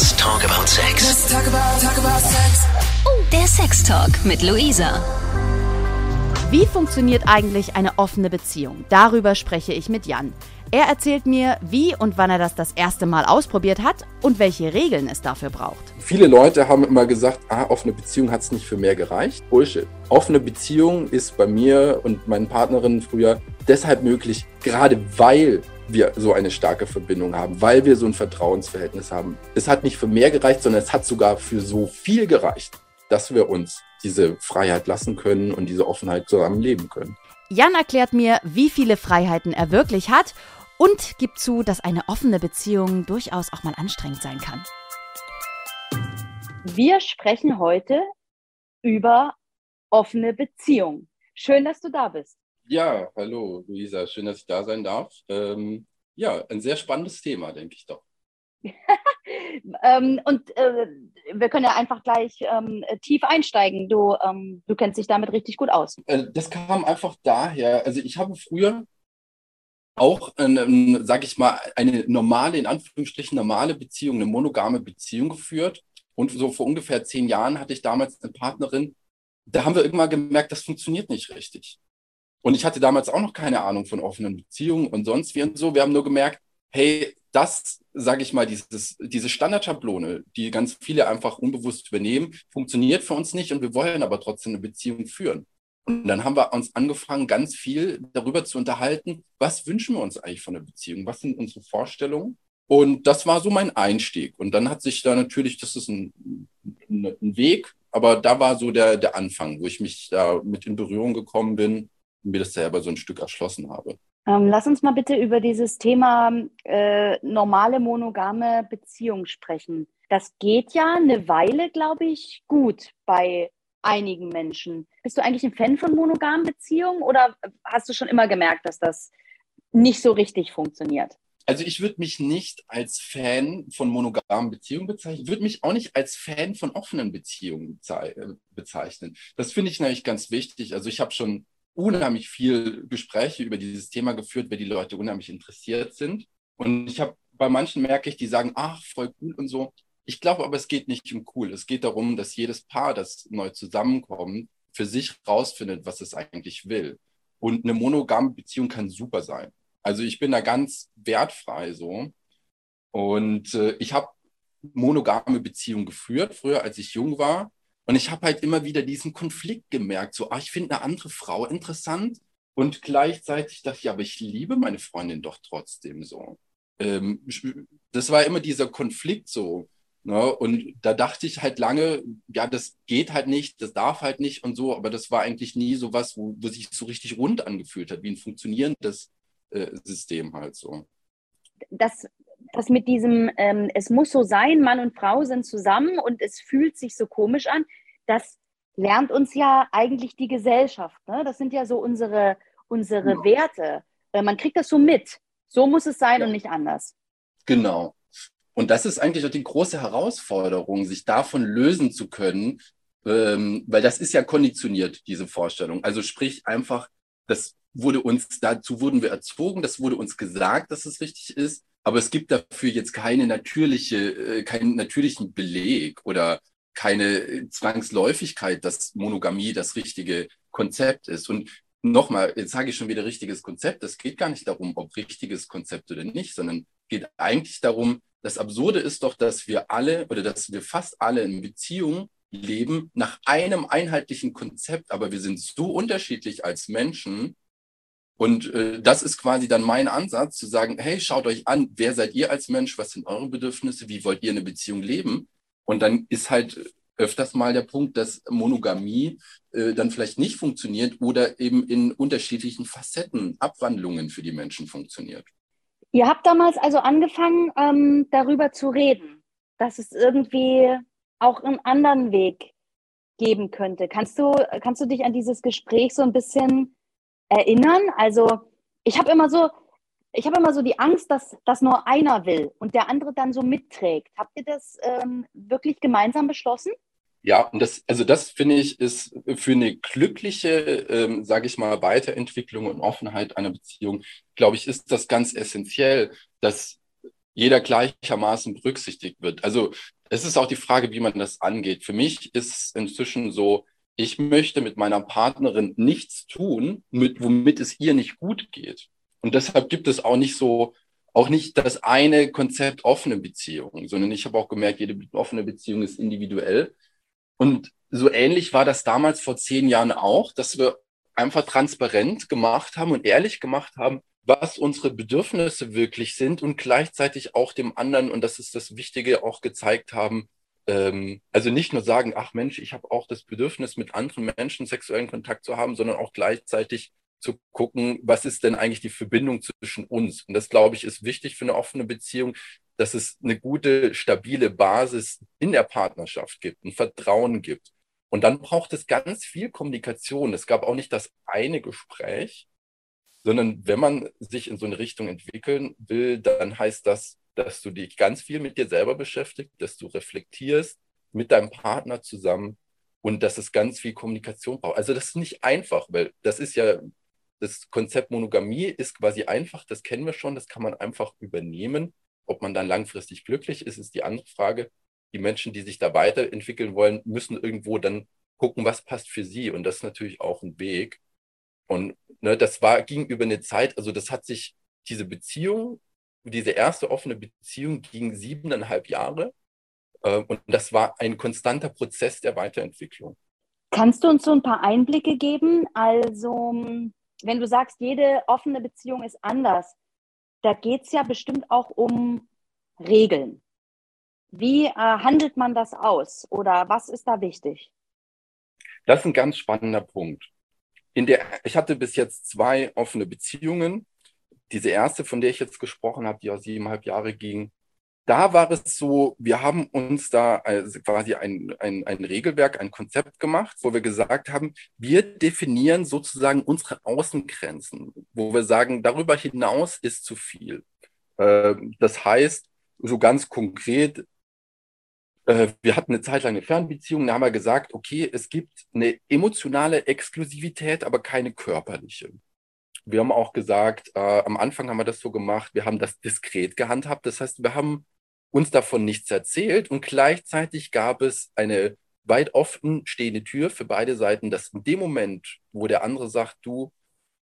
Let's talk about sex. Let's talk about, talk about sex. Oh, der Sextalk mit Luisa. Wie funktioniert eigentlich eine offene Beziehung? Darüber spreche ich mit Jan. Er erzählt mir, wie und wann er das das erste Mal ausprobiert hat und welche Regeln es dafür braucht. Viele Leute haben immer gesagt, ah, offene Beziehung hat es nicht für mehr gereicht. Bullshit. Offene Beziehung ist bei mir und meinen Partnerinnen früher deshalb möglich, gerade weil wir so eine starke Verbindung haben, weil wir so ein Vertrauensverhältnis haben. Es hat nicht für mehr gereicht, sondern es hat sogar für so viel gereicht, dass wir uns diese Freiheit lassen können und diese Offenheit zusammen leben können. Jan erklärt mir, wie viele Freiheiten er wirklich hat und gibt zu, dass eine offene Beziehung durchaus auch mal anstrengend sein kann. Wir sprechen heute über offene Beziehung. Schön, dass du da bist. Ja, hallo Luisa, schön, dass ich da sein darf. Ähm, ja, ein sehr spannendes Thema, denke ich doch. ähm, und äh, wir können ja einfach gleich ähm, tief einsteigen. Du, ähm, du kennst dich damit richtig gut aus. Äh, das kam einfach daher. Also ich habe früher auch, ähm, sage ich mal, eine normale, in Anführungsstrichen normale Beziehung, eine monogame Beziehung geführt. Und so vor ungefähr zehn Jahren hatte ich damals eine Partnerin, da haben wir irgendwann gemerkt, das funktioniert nicht richtig. Und ich hatte damals auch noch keine Ahnung von offenen Beziehungen und sonst wie und so. Wir haben nur gemerkt, hey, das, sage ich mal, dieses, diese Standardschablone, die ganz viele einfach unbewusst übernehmen, funktioniert für uns nicht und wir wollen aber trotzdem eine Beziehung führen. Und dann haben wir uns angefangen, ganz viel darüber zu unterhalten, was wünschen wir uns eigentlich von der Beziehung, was sind unsere Vorstellungen. Und das war so mein Einstieg. Und dann hat sich da natürlich, das ist ein, ein, Weg, aber da war so der, der Anfang, wo ich mich da mit in Berührung gekommen bin mir das selber so ein Stück erschlossen habe. Ähm, lass uns mal bitte über dieses Thema äh, normale monogame Beziehung sprechen. Das geht ja eine Weile, glaube ich, gut bei einigen Menschen. Bist du eigentlich ein Fan von monogamen Beziehungen oder hast du schon immer gemerkt, dass das nicht so richtig funktioniert? Also ich würde mich nicht als Fan von monogamen Beziehungen bezeichnen, würde mich auch nicht als Fan von offenen Beziehungen bezeichnen. Das finde ich nämlich ganz wichtig. Also ich habe schon unheimlich viel Gespräche über dieses Thema geführt, weil die Leute unheimlich interessiert sind. Und ich habe bei manchen merke ich, die sagen, ach, voll cool und so. Ich glaube aber, es geht nicht um cool. Es geht darum, dass jedes Paar, das neu zusammenkommt, für sich rausfindet, was es eigentlich will. Und eine monogame Beziehung kann super sein. Also ich bin da ganz wertfrei so. Und äh, ich habe monogame Beziehungen geführt, früher als ich jung war. Und ich habe halt immer wieder diesen Konflikt gemerkt, so, ah, ich finde eine andere Frau interessant. Und gleichzeitig dachte ich, ja, aber ich liebe meine Freundin doch trotzdem so. Ähm, das war immer dieser Konflikt so. Ne? Und da dachte ich halt lange, ja, das geht halt nicht, das darf halt nicht und so, aber das war eigentlich nie so was, wo, wo sich so richtig rund angefühlt hat, wie ein funktionierendes äh, System halt so. Das, das mit diesem, ähm, es muss so sein, Mann und Frau sind zusammen und es fühlt sich so komisch an, das lernt uns ja eigentlich die Gesellschaft. Ne? Das sind ja so unsere, unsere ja. Werte. Äh, man kriegt das so mit. So muss es sein ja. und nicht anders. Genau. Und das ist eigentlich auch die große Herausforderung, sich davon lösen zu können, ähm, weil das ist ja konditioniert, diese Vorstellung. Also sprich einfach, das wurde uns, dazu wurden wir erzogen, das wurde uns gesagt, dass es richtig ist, aber es gibt dafür jetzt keine natürliche, äh, keinen natürlichen Beleg oder keine Zwangsläufigkeit, dass Monogamie das richtige Konzept ist. Und nochmal, jetzt sage ich schon wieder richtiges Konzept. Es geht gar nicht darum, ob richtiges Konzept oder nicht, sondern geht eigentlich darum, das Absurde ist doch, dass wir alle oder dass wir fast alle in Beziehung leben nach einem einheitlichen Konzept, aber wir sind so unterschiedlich als Menschen. Und äh, das ist quasi dann mein Ansatz, zu sagen, hey, schaut euch an, wer seid ihr als Mensch, was sind eure Bedürfnisse, wie wollt ihr eine Beziehung leben? Und dann ist halt öfters mal der Punkt, dass Monogamie äh, dann vielleicht nicht funktioniert oder eben in unterschiedlichen Facetten, Abwandlungen für die Menschen funktioniert. Ihr habt damals also angefangen, ähm, darüber zu reden, dass es irgendwie auch einen anderen Weg geben könnte. Kannst du, kannst du dich an dieses Gespräch so ein bisschen erinnern? Also ich habe immer so, ich habe immer so die Angst, dass, dass nur einer will und der andere dann so mitträgt. Habt ihr das ähm, wirklich gemeinsam beschlossen? Ja, und das, also das finde ich, ist für eine glückliche, ähm, sage ich mal, Weiterentwicklung und Offenheit einer Beziehung, glaube ich, ist das ganz essentiell, dass jeder gleichermaßen berücksichtigt wird. Also es ist auch die Frage, wie man das angeht. Für mich ist inzwischen so, ich möchte mit meiner Partnerin nichts tun, mit, womit es ihr nicht gut geht. Und deshalb gibt es auch nicht so, auch nicht das eine Konzept offene Beziehung, sondern ich habe auch gemerkt, jede offene Beziehung ist individuell. Und so ähnlich war das damals vor zehn Jahren auch, dass wir einfach transparent gemacht haben und ehrlich gemacht haben, was unsere Bedürfnisse wirklich sind und gleichzeitig auch dem anderen, und das ist das Wichtige, auch gezeigt haben, ähm, also nicht nur sagen, ach Mensch, ich habe auch das Bedürfnis, mit anderen Menschen sexuellen Kontakt zu haben, sondern auch gleichzeitig zu gucken, was ist denn eigentlich die Verbindung zwischen uns? Und das, glaube ich, ist wichtig für eine offene Beziehung, dass es eine gute, stabile Basis in der Partnerschaft gibt, ein Vertrauen gibt. Und dann braucht es ganz viel Kommunikation. Es gab auch nicht das eine Gespräch, sondern wenn man sich in so eine Richtung entwickeln will, dann heißt das, dass du dich ganz viel mit dir selber beschäftigst, dass du reflektierst mit deinem Partner zusammen und dass es ganz viel Kommunikation braucht. Also das ist nicht einfach, weil das ist ja, das Konzept Monogamie ist quasi einfach, das kennen wir schon, das kann man einfach übernehmen. Ob man dann langfristig glücklich ist, ist die andere Frage. Die Menschen, die sich da weiterentwickeln wollen, müssen irgendwo dann gucken, was passt für sie. Und das ist natürlich auch ein Weg. Und ne, das war, ging über eine Zeit, also das hat sich, diese Beziehung, diese erste offene Beziehung ging siebeneinhalb Jahre. Äh, und das war ein konstanter Prozess der Weiterentwicklung. Kannst du uns so ein paar Einblicke geben? Also, wenn du sagst, jede offene Beziehung ist anders, da geht es ja bestimmt auch um Regeln. Wie äh, handelt man das aus oder was ist da wichtig? Das ist ein ganz spannender Punkt in der, ich hatte bis jetzt zwei offene Beziehungen. Diese erste, von der ich jetzt gesprochen habe, die auch siebeneinhalb Jahre ging, da war es so, wir haben uns da also quasi ein, ein, ein Regelwerk, ein Konzept gemacht, wo wir gesagt haben, wir definieren sozusagen unsere Außengrenzen, wo wir sagen, darüber hinaus ist zu viel. Ähm, das heißt, so ganz konkret, äh, wir hatten eine Zeit lang eine Fernbeziehung, da haben wir gesagt, okay, es gibt eine emotionale Exklusivität, aber keine körperliche. Wir haben auch gesagt, äh, am Anfang haben wir das so gemacht, wir haben das diskret gehandhabt. Das heißt, wir haben uns davon nichts erzählt und gleichzeitig gab es eine weit offen stehende Tür für beide Seiten, dass in dem Moment, wo der andere sagt, du,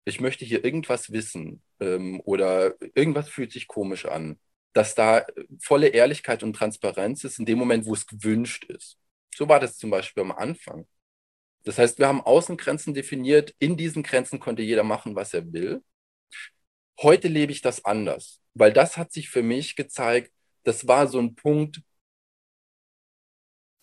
ich möchte hier irgendwas wissen ähm, oder irgendwas fühlt sich komisch an, dass da volle Ehrlichkeit und Transparenz ist in dem Moment, wo es gewünscht ist. So war das zum Beispiel am Anfang. Das heißt, wir haben Außengrenzen definiert. In diesen Grenzen konnte jeder machen, was er will. Heute lebe ich das anders, weil das hat sich für mich gezeigt, das war so ein Punkt,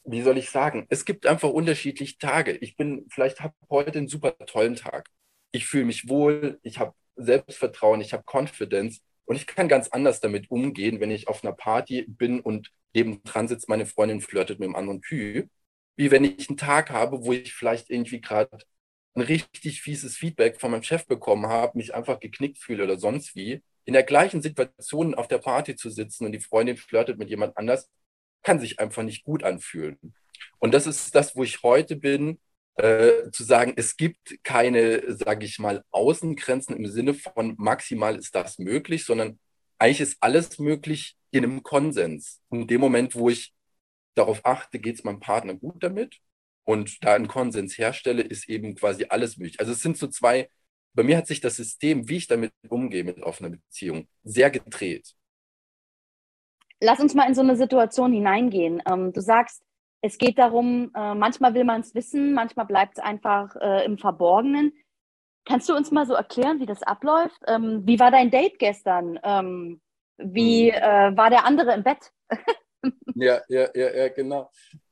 wie soll ich sagen, es gibt einfach unterschiedliche Tage. Ich bin, vielleicht habe heute einen super tollen Tag. Ich fühle mich wohl, ich habe Selbstvertrauen, ich habe Confidence. Und ich kann ganz anders damit umgehen, wenn ich auf einer Party bin und neben dran sitzt, meine Freundin flirtet mit einem anderen Typ, wie wenn ich einen Tag habe, wo ich vielleicht irgendwie gerade ein richtig fieses Feedback von meinem Chef bekommen habe, mich einfach geknickt fühle oder sonst wie. In der gleichen Situation auf der Party zu sitzen und die Freundin flirtet mit jemand anders, kann sich einfach nicht gut anfühlen. Und das ist das, wo ich heute bin, äh, zu sagen, es gibt keine, sage ich mal, Außengrenzen im Sinne von maximal ist das möglich, sondern eigentlich ist alles möglich in einem Konsens. In dem Moment, wo ich darauf achte, geht es meinem Partner gut damit und da einen Konsens herstelle, ist eben quasi alles möglich. Also es sind so zwei, bei mir hat sich das System, wie ich damit umgehe mit offener Beziehung, sehr gedreht. Lass uns mal in so eine Situation hineingehen. Ähm, du sagst, es geht darum, äh, manchmal will man es wissen, manchmal bleibt es einfach äh, im Verborgenen. Kannst du uns mal so erklären, wie das abläuft? Ähm, wie war dein Date gestern? Ähm, wie hm. äh, war der andere im Bett? ja, ja, ja, ja, genau.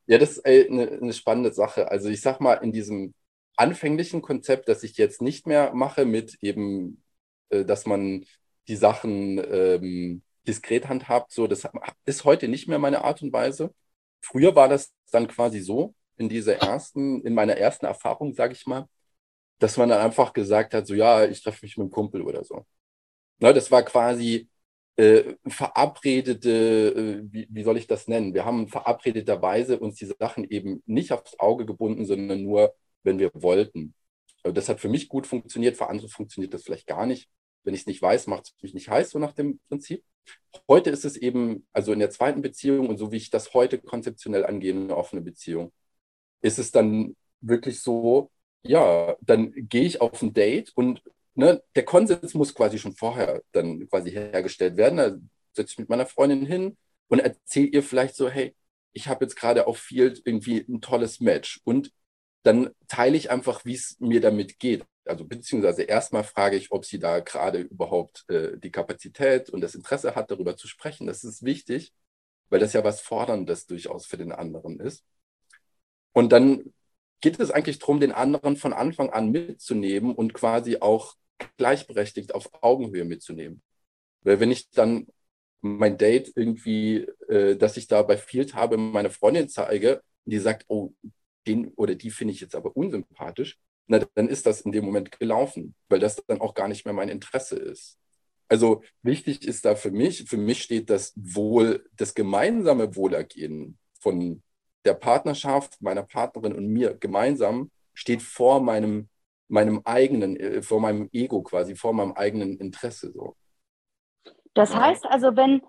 Ja, das ist eine, eine spannende Sache. Also ich sag mal, in diesem anfänglichen Konzept, das ich jetzt nicht mehr mache, mit eben, äh, dass man die Sachen ähm, diskret handhabt, so, das ist heute nicht mehr meine Art und Weise. Früher war das dann quasi so, in dieser ersten, in meiner ersten Erfahrung, sage ich mal, dass man dann einfach gesagt hat, so ja, ich treffe mich mit einem Kumpel oder so. Ne, das war quasi äh, verabredete, äh, wie, wie soll ich das nennen? Wir haben verabredeterweise uns diese Sachen eben nicht aufs Auge gebunden, sondern nur, wenn wir wollten. Also das hat für mich gut funktioniert, für andere funktioniert das vielleicht gar nicht. wenn ich es nicht weiß, macht es mich nicht heiß, so nach dem Prinzip. Heute ist es eben, also in der zweiten Beziehung und so wie ich das heute konzeptionell angehe, eine offene Beziehung, ist es dann wirklich so, ja, dann gehe ich auf ein Date und ne, der Konsens muss quasi schon vorher dann quasi hergestellt werden. Da setze ich mit meiner Freundin hin und erzähle ihr vielleicht so, hey, ich habe jetzt gerade auf Field irgendwie ein tolles Match und dann teile ich einfach, wie es mir damit geht. Also beziehungsweise erstmal frage ich, ob sie da gerade überhaupt äh, die Kapazität und das Interesse hat, darüber zu sprechen. Das ist wichtig, weil das ja was Forderndes durchaus für den anderen ist. Und dann geht es eigentlich darum, den anderen von Anfang an mitzunehmen und quasi auch gleichberechtigt auf Augenhöhe mitzunehmen. Weil wenn ich dann mein Date irgendwie, äh, dass ich da bei Field habe, meine Freundin zeige, die sagt, oh, den oder die finde ich jetzt aber unsympathisch, na, dann ist das in dem Moment gelaufen, weil das dann auch gar nicht mehr mein Interesse ist. Also wichtig ist da für mich, für mich steht das Wohl, das gemeinsame Wohlergehen von der Partnerschaft, meiner Partnerin und mir gemeinsam steht vor meinem, meinem eigenen, äh, vor meinem Ego quasi, vor meinem eigenen Interesse so. Das heißt also, wenn,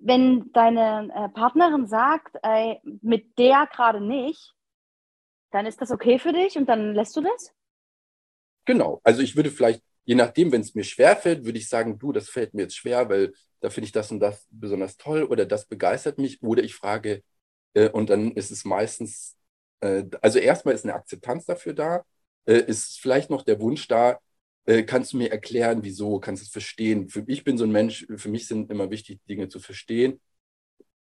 wenn deine äh, Partnerin sagt, ey, mit der gerade nicht, dann ist das okay für dich und dann lässt du das? Genau. Also ich würde vielleicht, je nachdem, wenn es mir schwerfällt, würde ich sagen, du, das fällt mir jetzt schwer, weil da finde ich das und das besonders toll oder das begeistert mich. Oder ich frage, äh, und dann ist es meistens, äh, also erstmal ist eine Akzeptanz dafür da, äh, ist vielleicht noch der Wunsch da, äh, kannst du mir erklären, wieso, kannst du es verstehen. Für, ich bin so ein Mensch, für mich sind immer wichtig, Dinge zu verstehen.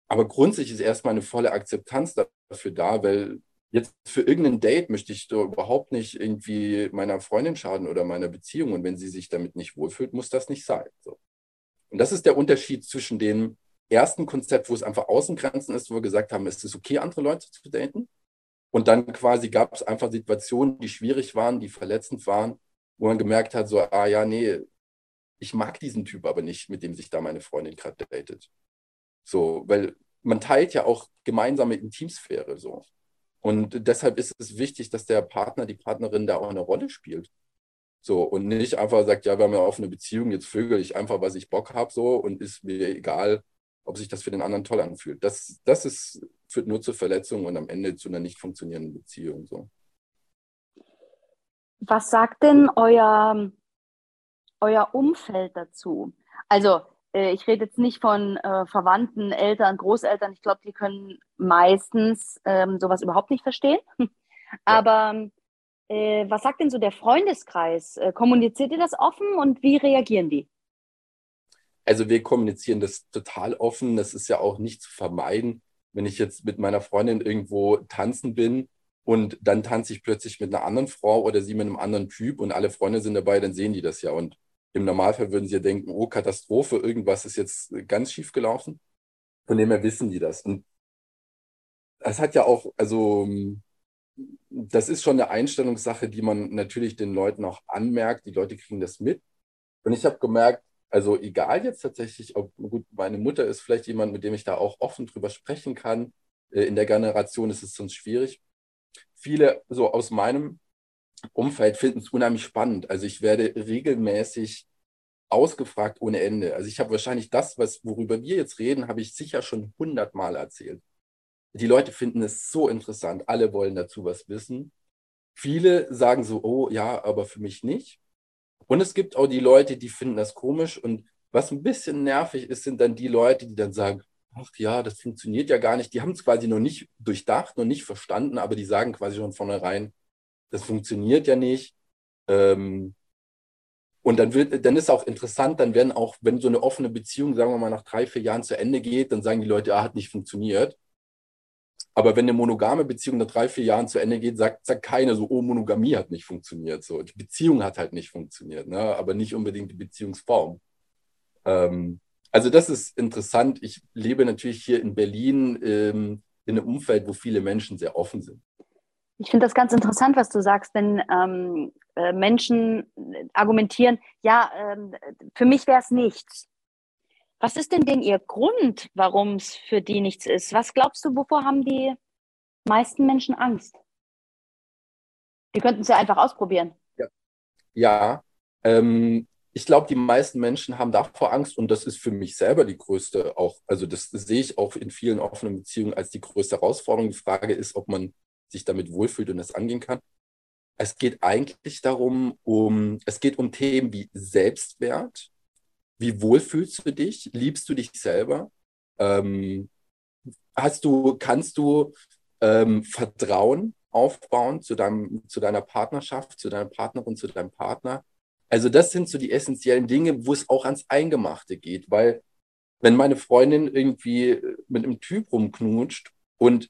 Aber grundsätzlich ist erstmal eine volle Akzeptanz dafür da, weil Jetzt für irgendein Date möchte ich doch überhaupt nicht irgendwie meiner Freundin schaden oder meiner Beziehung. Und wenn sie sich damit nicht wohlfühlt, muss das nicht sein. So. Und das ist der Unterschied zwischen dem ersten Konzept, wo es einfach Außengrenzen ist, wo wir gesagt haben, es ist okay, andere Leute zu daten. Und dann quasi gab es einfach Situationen, die schwierig waren, die verletzend waren, wo man gemerkt hat, so, ah ja, nee, ich mag diesen Typ aber nicht, mit dem sich da meine Freundin gerade datet. So, weil man teilt ja auch gemeinsame Intimsphäre so. Und deshalb ist es wichtig, dass der Partner, die Partnerin da auch eine Rolle spielt. So, und nicht einfach sagt, ja, wir haben ja offene Beziehung, jetzt vögel ich einfach, was ich Bock habe, so, und ist mir egal, ob sich das für den anderen toll anfühlt. Das, das ist, führt nur zur Verletzung und am Ende zu einer nicht funktionierenden Beziehung. So. Was sagt denn euer, euer Umfeld dazu? Also, ich rede jetzt nicht von äh, Verwandten, Eltern, Großeltern. Ich glaube, die können meistens ähm, sowas überhaupt nicht verstehen. Aber äh, was sagt denn so der Freundeskreis? Äh, kommuniziert ihr das offen und wie reagieren die? Also wir kommunizieren das total offen. Das ist ja auch nicht zu vermeiden. Wenn ich jetzt mit meiner Freundin irgendwo tanzen bin und dann tanze ich plötzlich mit einer anderen Frau oder sie mit einem anderen Typ und alle Freunde sind dabei, dann sehen die das ja. Und im Normalfall würden sie ja denken, oh, Katastrophe, irgendwas ist jetzt ganz schief gelaufen. Von dem her wissen die das. Und das hat ja auch, also das ist schon eine Einstellungssache, die man natürlich den Leuten auch anmerkt. Die Leute kriegen das mit. Und ich habe gemerkt, also egal jetzt tatsächlich, ob gut, meine Mutter ist vielleicht jemand, mit dem ich da auch offen drüber sprechen kann. Äh, in der Generation ist es sonst schwierig. Viele so aus meinem Umfeld finden es unheimlich spannend. Also ich werde regelmäßig ausgefragt ohne Ende. Also ich habe wahrscheinlich das, was, worüber wir jetzt reden, habe ich sicher schon hundertmal erzählt. Die Leute finden es so interessant. Alle wollen dazu was wissen. Viele sagen so, oh ja, aber für mich nicht. Und es gibt auch die Leute, die finden das komisch. Und was ein bisschen nervig ist, sind dann die Leute, die dann sagen, ach ja, das funktioniert ja gar nicht. Die haben es quasi noch nicht durchdacht, noch nicht verstanden, aber die sagen quasi schon vornherein, das funktioniert ja nicht. Ähm, und dann wird, dann ist auch interessant, dann werden auch, wenn so eine offene Beziehung, sagen wir mal, nach drei, vier Jahren zu Ende geht, dann sagen die Leute, ja, hat nicht funktioniert. Aber wenn eine monogame Beziehung nach drei, vier Jahren zu Ende geht, sagt, sagt keiner so, oh, Monogamie hat nicht funktioniert. So, die Beziehung hat halt nicht funktioniert, ne? aber nicht unbedingt die Beziehungsform. Ähm, also das ist interessant. Ich lebe natürlich hier in Berlin ähm, in einem Umfeld, wo viele Menschen sehr offen sind. Ich finde das ganz interessant, was du sagst, wenn ähm, äh, Menschen argumentieren, ja, ähm, für mich wäre es nichts. Was ist denn denn ihr Grund, warum es für die nichts ist? Was glaubst du, wovor haben die meisten Menschen Angst? Die könnten es ja einfach ausprobieren. Ja, ja ähm, ich glaube, die meisten Menschen haben davor Angst und das ist für mich selber die größte auch, also das sehe ich auch in vielen offenen Beziehungen als die größte Herausforderung. Die Frage ist, ob man sich damit wohlfühlt und das angehen kann. Es geht eigentlich darum, um, es geht um Themen wie Selbstwert. Wie wohl fühlst du dich? Liebst du dich selber? Ähm, hast du, kannst du ähm, Vertrauen aufbauen zu deinem, zu deiner Partnerschaft, zu deiner Partnerin, zu deinem Partner? Also das sind so die essentiellen Dinge, wo es auch ans Eingemachte geht, weil wenn meine Freundin irgendwie mit einem Typ rumknutscht und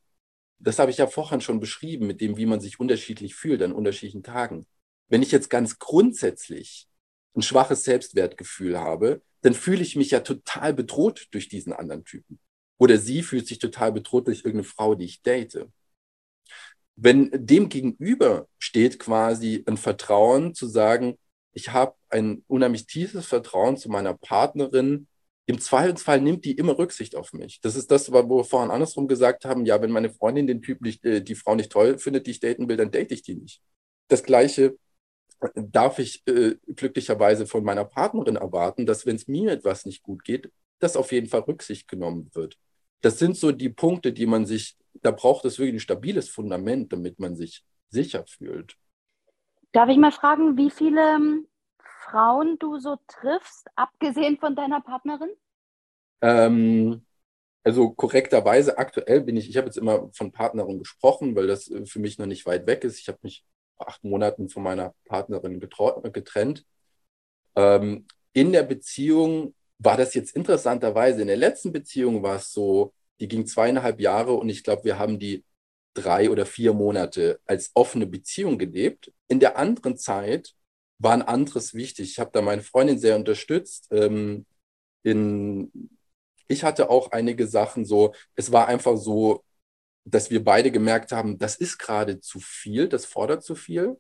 das habe ich ja vorhin schon beschrieben, mit dem, wie man sich unterschiedlich fühlt an unterschiedlichen Tagen. Wenn ich jetzt ganz grundsätzlich ein schwaches Selbstwertgefühl habe, dann fühle ich mich ja total bedroht durch diesen anderen Typen. Oder sie fühlt sich total bedroht durch irgendeine Frau, die ich date. Wenn dem gegenüber steht quasi ein Vertrauen zu sagen, ich habe ein unheimlich tiefes Vertrauen zu meiner Partnerin, im Zweifelsfall nimmt die immer Rücksicht auf mich. Das ist das, wo wir vorhin andersrum gesagt haben, ja, wenn meine Freundin den Typ nicht, äh, die Frau nicht toll findet, die ich daten will, dann date ich die nicht. Das Gleiche darf ich äh, glücklicherweise von meiner Partnerin erwarten, dass wenn es mir etwas nicht gut geht, dass auf jeden Fall Rücksicht genommen wird. Das sind so die Punkte, die man sich, da braucht es wirklich ein stabiles Fundament, damit man sich sicher fühlt. Darf ich mal fragen, wie viele Frauen du so triffst, abgesehen von deiner Partnerin? Ähm, also korrekterweise aktuell bin ich, ich habe jetzt immer von Partnerin gesprochen, weil das äh, für mich noch nicht weit weg ist. Ich habe mich vor acht Monaten von meiner Partnerin getrennt. Ähm, in der Beziehung war das jetzt interessanterweise, in der letzten Beziehung war es so, die ging zweieinhalb Jahre und ich glaube, wir haben die drei oder vier Monate als offene Beziehung gelebt. In der anderen Zeit war ein anderes wichtig. Ich habe da meine Freundin sehr unterstützt. Ähm, in, ich hatte auch einige Sachen so, es war einfach so, dass wir beide gemerkt haben, das ist gerade zu viel, das fordert zu viel.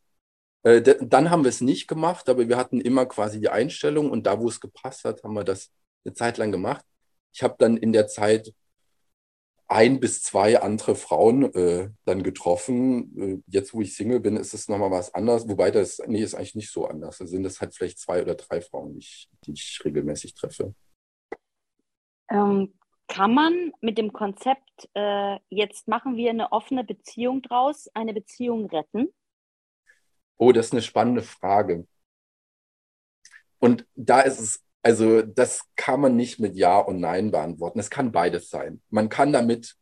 Äh, dann haben wir es nicht gemacht, aber wir hatten immer quasi die Einstellung und da, wo es gepasst hat, haben wir das eine Zeit lang gemacht. Ich habe dann in der Zeit ein bis zwei andere Frauen äh, dann getroffen. Äh, jetzt, wo ich Single bin, ist es nochmal was anderes. Wobei das, nee, ist eigentlich nicht so anders. Da sind es halt vielleicht zwei oder drei Frauen, die ich, die ich regelmäßig treffe. Ähm, kann man mit dem Konzept, äh, jetzt machen wir eine offene Beziehung draus, eine Beziehung retten? Oh, das ist eine spannende Frage. Und da ist es also das kann man nicht mit Ja und Nein beantworten. Es kann beides sein. Man kann damit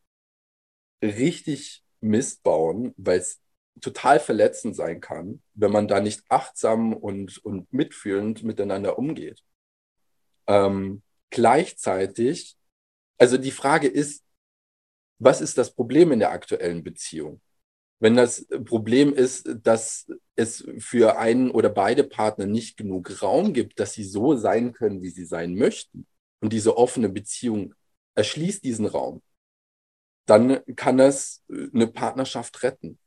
richtig Mist bauen, weil es total verletzend sein kann, wenn man da nicht achtsam und, und mitfühlend miteinander umgeht. Ähm, gleichzeitig, also die Frage ist, was ist das Problem in der aktuellen Beziehung? Wenn das Problem ist, dass es für einen oder beide Partner nicht genug Raum gibt, dass sie so sein können, wie sie sein möchten, und diese offene Beziehung erschließt diesen Raum, dann kann das eine Partnerschaft retten.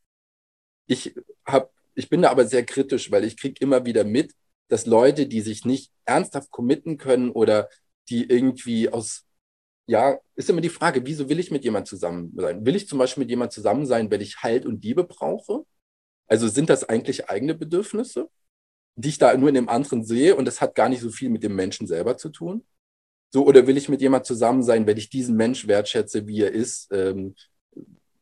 Ich hab, ich bin da aber sehr kritisch, weil ich kriege immer wieder mit, dass Leute, die sich nicht ernsthaft committen können oder die irgendwie aus ja, ist immer die Frage, wieso will ich mit jemand zusammen sein? Will ich zum Beispiel mit jemand zusammen sein, weil ich Halt und Liebe brauche? Also sind das eigentlich eigene Bedürfnisse, die ich da nur in dem anderen sehe und das hat gar nicht so viel mit dem Menschen selber zu tun? So, oder will ich mit jemand zusammen sein, weil ich diesen Mensch wertschätze, wie er ist? Ähm,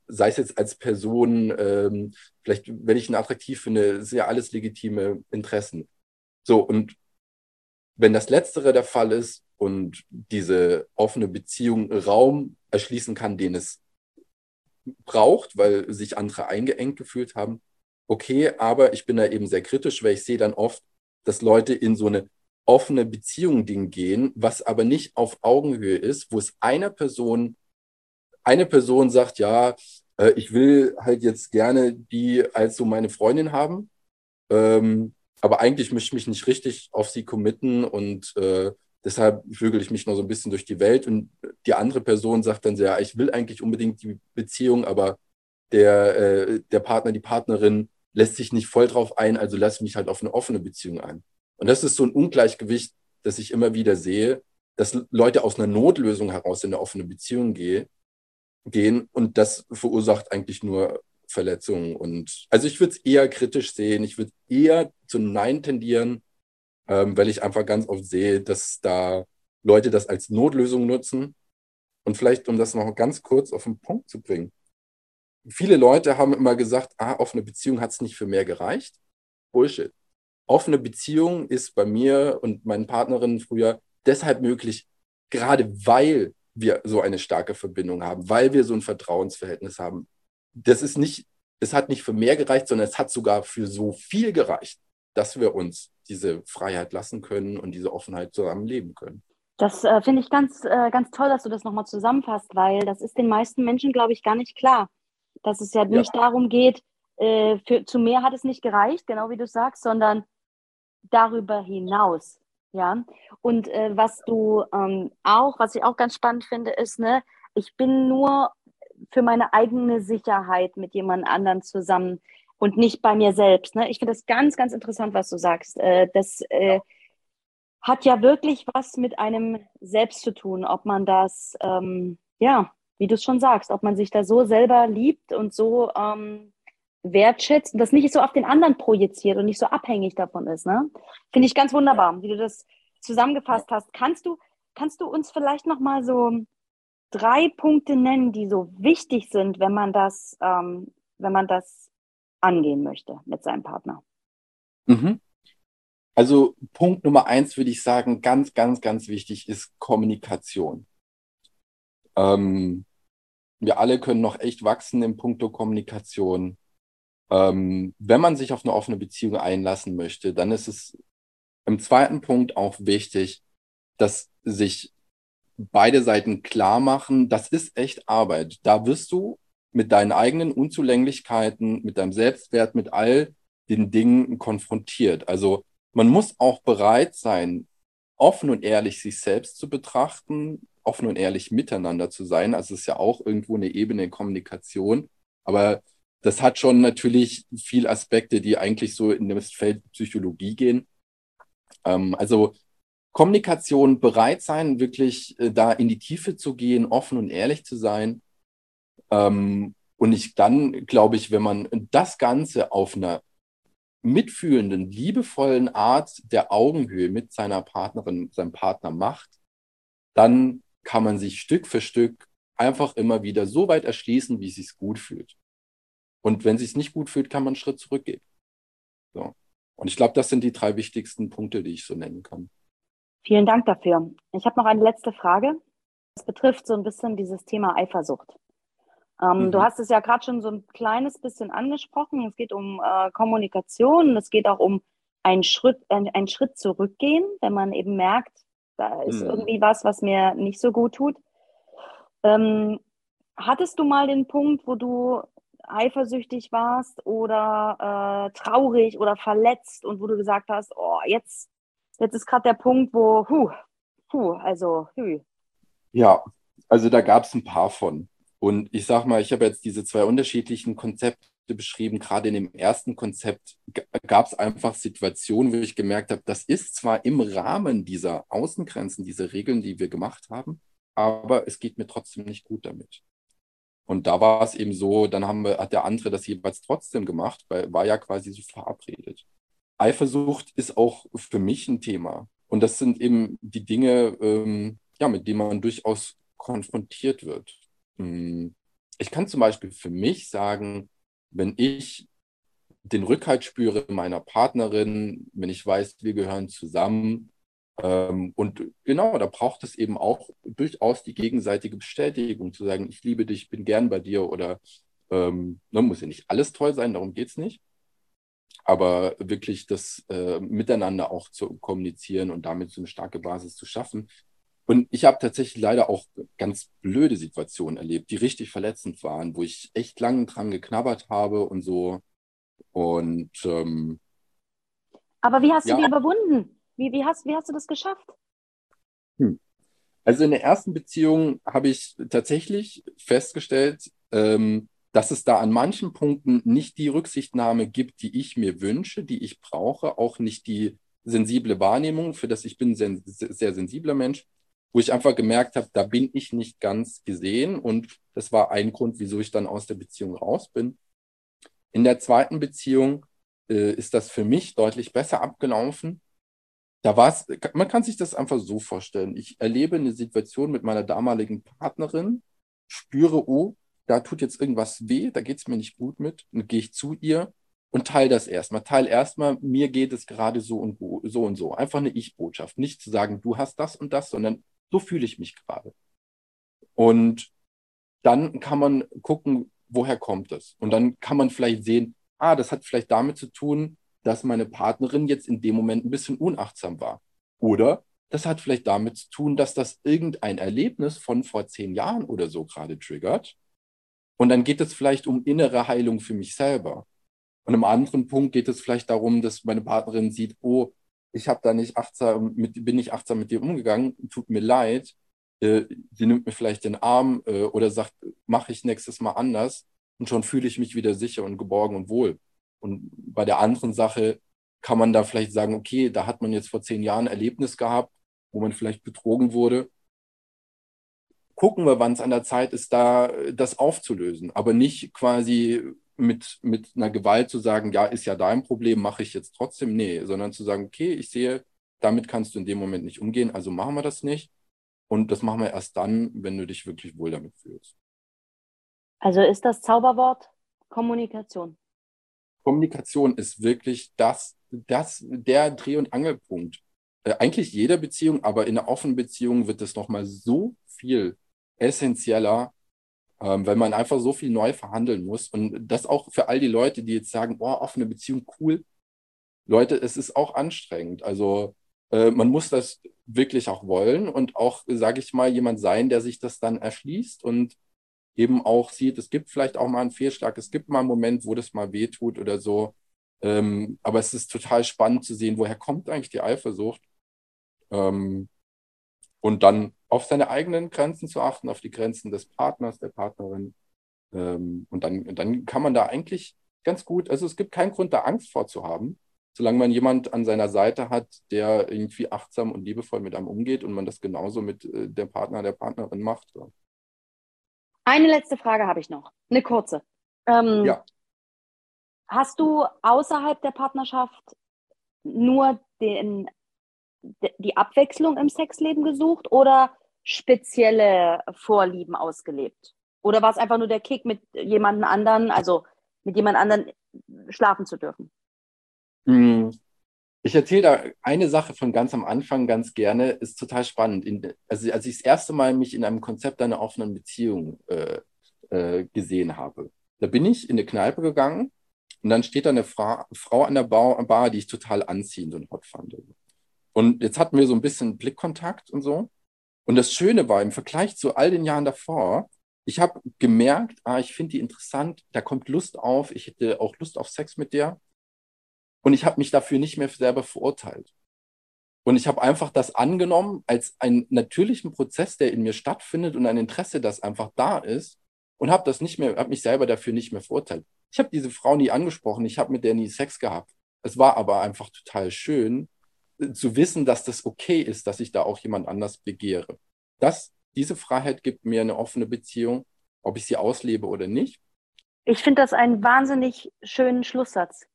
sei es jetzt als Person, ähm, vielleicht, wenn ich ihn attraktiv finde, sind ja alles legitime Interessen. So, und wenn das Letztere der Fall ist, und diese offene Beziehung Raum erschließen kann, den es braucht, weil sich andere eingeengt gefühlt haben. Okay, aber ich bin da eben sehr kritisch, weil ich sehe dann oft, dass Leute in so eine offene Beziehung Ding gehen, was aber nicht auf Augenhöhe ist, wo es einer Person, eine Person sagt, ja, äh, ich will halt jetzt gerne die als so meine Freundin haben, ähm, aber eigentlich möchte ich mich nicht richtig auf sie committen und äh, Deshalb vögel ich mich noch so ein bisschen durch die Welt und die andere Person sagt dann ja, ich will eigentlich unbedingt die Beziehung, aber der, äh, der Partner, die Partnerin lässt sich nicht voll drauf ein, also lass mich halt auf eine offene Beziehung ein. Und das ist so ein Ungleichgewicht, das ich immer wieder sehe, dass Leute aus einer Notlösung heraus in eine offene Beziehung gehe, gehen und das verursacht eigentlich nur Verletzungen. Und also ich würde es eher kritisch sehen, ich würde eher zu Nein tendieren, ähm, weil ich einfach ganz oft sehe, dass da Leute das als Notlösung nutzen. Und vielleicht, um das noch ganz kurz auf den Punkt zu bringen. Viele Leute haben immer gesagt, ah, offene Beziehung hat es nicht für mehr gereicht. Bullshit. Offene Beziehung ist bei mir und meinen Partnerinnen früher deshalb möglich, gerade weil wir so eine starke Verbindung haben, weil wir so ein Vertrauensverhältnis haben. Das ist nicht, es hat nicht für mehr gereicht, sondern es hat sogar für so viel gereicht, dass wir uns diese Freiheit lassen können und diese Offenheit zusammen leben können. Das äh, finde ich ganz, äh, ganz toll, dass du das nochmal zusammenfasst, weil das ist den meisten Menschen, glaube ich, gar nicht klar, dass es ja nicht darum geht, äh, für, zu mehr hat es nicht gereicht, genau wie du sagst, sondern darüber hinaus. Ja, und äh, was du ähm, auch, was ich auch ganz spannend finde, ist, ne, ich bin nur für meine eigene Sicherheit mit jemand anderem zusammen und nicht bei mir selbst. Ne? Ich finde das ganz, ganz interessant, was du sagst. Äh, das äh, hat ja wirklich was mit einem selbst zu tun, ob man das, ähm, ja, wie du es schon sagst, ob man sich da so selber liebt und so ähm, wertschätzt und das nicht so auf den anderen projiziert und nicht so abhängig davon ist. Ne? Finde ich ganz wunderbar, wie du das zusammengefasst hast. Kannst du, kannst du uns vielleicht noch mal so drei Punkte nennen, die so wichtig sind, wenn man das, ähm, wenn man das angehen möchte mit seinem Partner? Mhm. Also Punkt Nummer eins würde ich sagen, ganz, ganz, ganz wichtig ist Kommunikation. Ähm, wir alle können noch echt wachsen im Punkto Kommunikation. Ähm, wenn man sich auf eine offene Beziehung einlassen möchte, dann ist es im zweiten Punkt auch wichtig, dass sich beide Seiten klar machen, das ist echt Arbeit. Da wirst du mit deinen eigenen Unzulänglichkeiten, mit deinem Selbstwert, mit all den Dingen konfrontiert. Also man muss auch bereit sein, offen und ehrlich sich selbst zu betrachten, offen und ehrlich miteinander zu sein. Also es ist ja auch irgendwo eine Ebene in Kommunikation. Aber das hat schon natürlich viele Aspekte, die eigentlich so in das Feld Psychologie gehen. Ähm, also Kommunikation, bereit sein, wirklich äh, da in die Tiefe zu gehen, offen und ehrlich zu sein. Ähm, und ich dann, glaube ich, wenn man das Ganze auf einer mitfühlenden, liebevollen Art der Augenhöhe mit seiner Partnerin, seinem Partner macht, dann kann man sich Stück für Stück einfach immer wieder so weit erschließen, wie es sich gut fühlt. Und wenn es sich nicht gut fühlt, kann man einen Schritt zurückgehen. So. Und ich glaube, das sind die drei wichtigsten Punkte, die ich so nennen kann. Vielen Dank dafür. Ich habe noch eine letzte Frage. Das betrifft so ein bisschen dieses Thema Eifersucht. Ähm, mhm. Du hast es ja gerade schon so ein kleines bisschen angesprochen. Es geht um äh, Kommunikation, es geht auch um einen Schritt, ein, einen Schritt zurückgehen, wenn man eben merkt, da ist mhm. irgendwie was, was mir nicht so gut tut. Ähm, hattest du mal den Punkt, wo du eifersüchtig warst oder äh, traurig oder verletzt und wo du gesagt hast, oh, jetzt, jetzt ist gerade der Punkt, wo, huh, huh, also, hü. Ja, also da gab es ein paar von. Und ich sag mal, ich habe jetzt diese zwei unterschiedlichen Konzepte beschrieben. Gerade in dem ersten Konzept gab es einfach Situationen, wo ich gemerkt habe, das ist zwar im Rahmen dieser Außengrenzen, diese Regeln, die wir gemacht haben, aber es geht mir trotzdem nicht gut damit. Und da war es eben so, dann haben wir, hat der andere das jeweils trotzdem gemacht, weil war ja quasi so verabredet. Eifersucht ist auch für mich ein Thema. Und das sind eben die Dinge, ähm, ja, mit denen man durchaus konfrontiert wird. Hm, ich kann zum Beispiel für mich sagen, wenn ich den Rückhalt spüre meiner Partnerin, wenn ich weiß, wir gehören zusammen, ähm, und genau, da braucht es eben auch durchaus die gegenseitige Bestätigung, zu sagen, ich liebe dich, bin gern bei dir oder ähm, ne, muss ja nicht alles toll sein, darum geht es nicht. Aber wirklich das äh, Miteinander auch zu kommunizieren und damit so eine starke Basis zu schaffen, und ich habe tatsächlich leider auch ganz blöde Situationen erlebt, die richtig verletzend waren, wo ich echt lange dran geknabbert habe und so. Und ähm, aber wie hast du ja. die überwunden? Wie, wie, hast, wie hast du das geschafft? Hm. Also in der ersten Beziehung habe ich tatsächlich festgestellt, ähm, dass es da an manchen Punkten nicht die Rücksichtnahme gibt, die ich mir wünsche, die ich brauche, auch nicht die sensible Wahrnehmung, für das ich bin ein sehr, sehr sensibler Mensch wo ich einfach gemerkt habe, da bin ich nicht ganz gesehen und das war ein Grund, wieso ich dann aus der Beziehung raus bin. In der zweiten Beziehung äh, ist das für mich deutlich besser abgelaufen. da war es, man kann sich das einfach so vorstellen. Ich erlebe eine Situation mit meiner damaligen Partnerin, spüre, oh, da tut jetzt irgendwas weh, da geht es mir nicht gut mit, und gehe ich zu ihr und teile das erstmal. Teile erstmal, mir geht es gerade so und so und so. Einfach eine Ich-Botschaft. Nicht zu sagen, du hast das und das, sondern so fühle ich mich gerade. Und dann kann man gucken, woher kommt das? Und dann kann man vielleicht sehen, ah, das hat vielleicht damit zu tun, dass meine Partnerin jetzt in dem Moment ein bisschen unachtsam war. Oder das hat vielleicht damit zu tun, dass das irgendein Erlebnis von vor zehn Jahren oder so gerade triggert. Und dann geht es vielleicht um innere Heilung für mich selber. Und im anderen Punkt geht es vielleicht darum, dass meine Partnerin sieht, oh, ich habe da nicht achtsam mit, bin nicht achtsam mit dir umgegangen, tut mir leid. Äh, sie nimmt mir vielleicht den Arm äh, oder sagt, mache ich nächstes Mal anders. Und schon fühle ich mich wieder sicher und geborgen und wohl. Und bei der anderen Sache kann man da vielleicht sagen, okay, da hat man jetzt vor zehn Jahren ein Erlebnis gehabt, wo man vielleicht betrogen wurde. Gucken wir, wann es an der Zeit ist, da das aufzulösen. Aber nicht quasi mit, mit einer Gewalt zu sagen, ja, ist ja dein Problem, mache ich jetzt trotzdem. Nee, sondern zu sagen, okay, ich sehe, damit kannst du in dem Moment nicht umgehen, also machen wir das nicht. Und das machen wir erst dann, wenn du dich wirklich wohl damit fühlst. Also ist das Zauberwort Kommunikation? Kommunikation ist wirklich das, das, der Dreh- und Angelpunkt. Äh, eigentlich jeder Beziehung, aber in einer offenen Beziehung wird es nochmal so viel essentieller, ähm, weil man einfach so viel neu verhandeln muss. Und das auch für all die Leute, die jetzt sagen, oh, offene Beziehung, cool. Leute, es ist auch anstrengend. Also äh, man muss das wirklich auch wollen und auch, sage ich mal, jemand sein, der sich das dann erschließt und eben auch sieht, es gibt vielleicht auch mal einen Fehlschlag, es gibt mal einen Moment, wo das mal wehtut oder so. Ähm, aber es ist total spannend zu sehen, woher kommt eigentlich die Eifersucht. Ähm, und dann auf seine eigenen Grenzen zu achten, auf die Grenzen des Partners, der Partnerin. Ähm, und dann, dann kann man da eigentlich ganz gut, also es gibt keinen Grund, da Angst vorzuhaben, solange man jemand an seiner Seite hat, der irgendwie achtsam und liebevoll mit einem umgeht und man das genauso mit äh, der Partner, der Partnerin macht. So. Eine letzte Frage habe ich noch, eine kurze. Ähm, Ja. Hast du außerhalb der Partnerschaft nur den, die Abwechslung im Sexleben gesucht oder spezielle Vorlieben ausgelebt? Oder war es einfach nur der Kick, mit jemandem anderen, also mit jemand anderen schlafen zu dürfen? Hm. Ich erzähle da eine Sache von ganz am Anfang ganz gerne, ist total spannend. In, also als ich das erste Mal mich in einem Konzept einer offenen Beziehung äh, äh, gesehen habe, da bin ich in eine Kneipe gegangen und dann steht da eine Fra Frau an der Bar, Bar, die ich total anziehend und hot fand. Und jetzt hatten wir so ein bisschen Blickkontakt und so. Und das Schöne war, im Vergleich zu all den Jahren davor, ich habe gemerkt, ah, ich finde die interessant, da kommt Lust auf, ich hätte auch Lust auf Sex mit der. Und ich habe mich dafür nicht mehr selber verurteilt. Und ich habe einfach das angenommen als einen natürlichen Prozess, der in mir stattfindet und ein Interesse, das einfach da ist. Und habe das nicht mehr, habe mich selber dafür nicht mehr verurteilt. Ich habe diese Frau nie angesprochen, ich habe mit der nie Sex gehabt. Es war aber einfach total schön zu wissen, dass das okay ist, dass ich da auch jemand anders begehre. Das, diese Freiheit gibt mir eine offene Beziehung, ob ich sie auslebe oder nicht. Ich finde das einen wahnsinnig schönen Schlusssatz.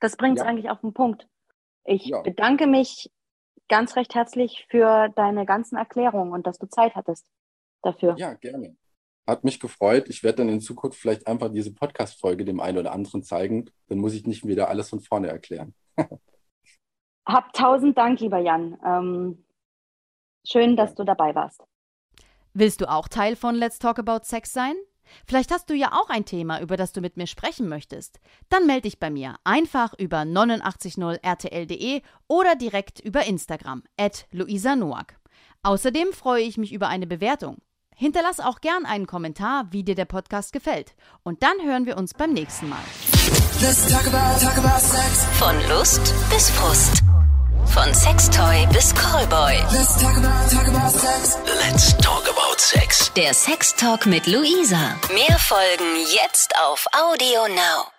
Das bringt es Ja. eigentlich auf den Punkt. Ich Ja. bedanke mich ganz recht herzlich für deine ganzen Erklärungen und dass du Zeit hattest dafür. Ja, gerne. Hat mich gefreut. Ich werde dann in Zukunft vielleicht einfach diese Podcast-Folge dem einen oder anderen zeigen. Dann muss ich nicht wieder alles von vorne erklären. Hab tausend Dank, lieber Jan. Ähm, schön, dass du dabei warst. Willst du auch Teil von Let's Talk About Sex sein? Vielleicht hast du ja auch ein Thema, über das du mit mir sprechen möchtest. Dann melde dich bei mir einfach über 890rtl.de oder direkt über Instagram at Luisa Noack. Außerdem freue ich mich über eine Bewertung. Hinterlass auch gern einen Kommentar, wie dir der Podcast gefällt. Und dann hören wir uns beim nächsten Mal. Let's talk about, talk about sex. Von Lust bis Frust. Von Sextoy bis Callboy. Let's talk about, talk about sex. Let's talk about sex. Der Sextalk mit Luisa. Mehr Folgen jetzt auf Audio Now.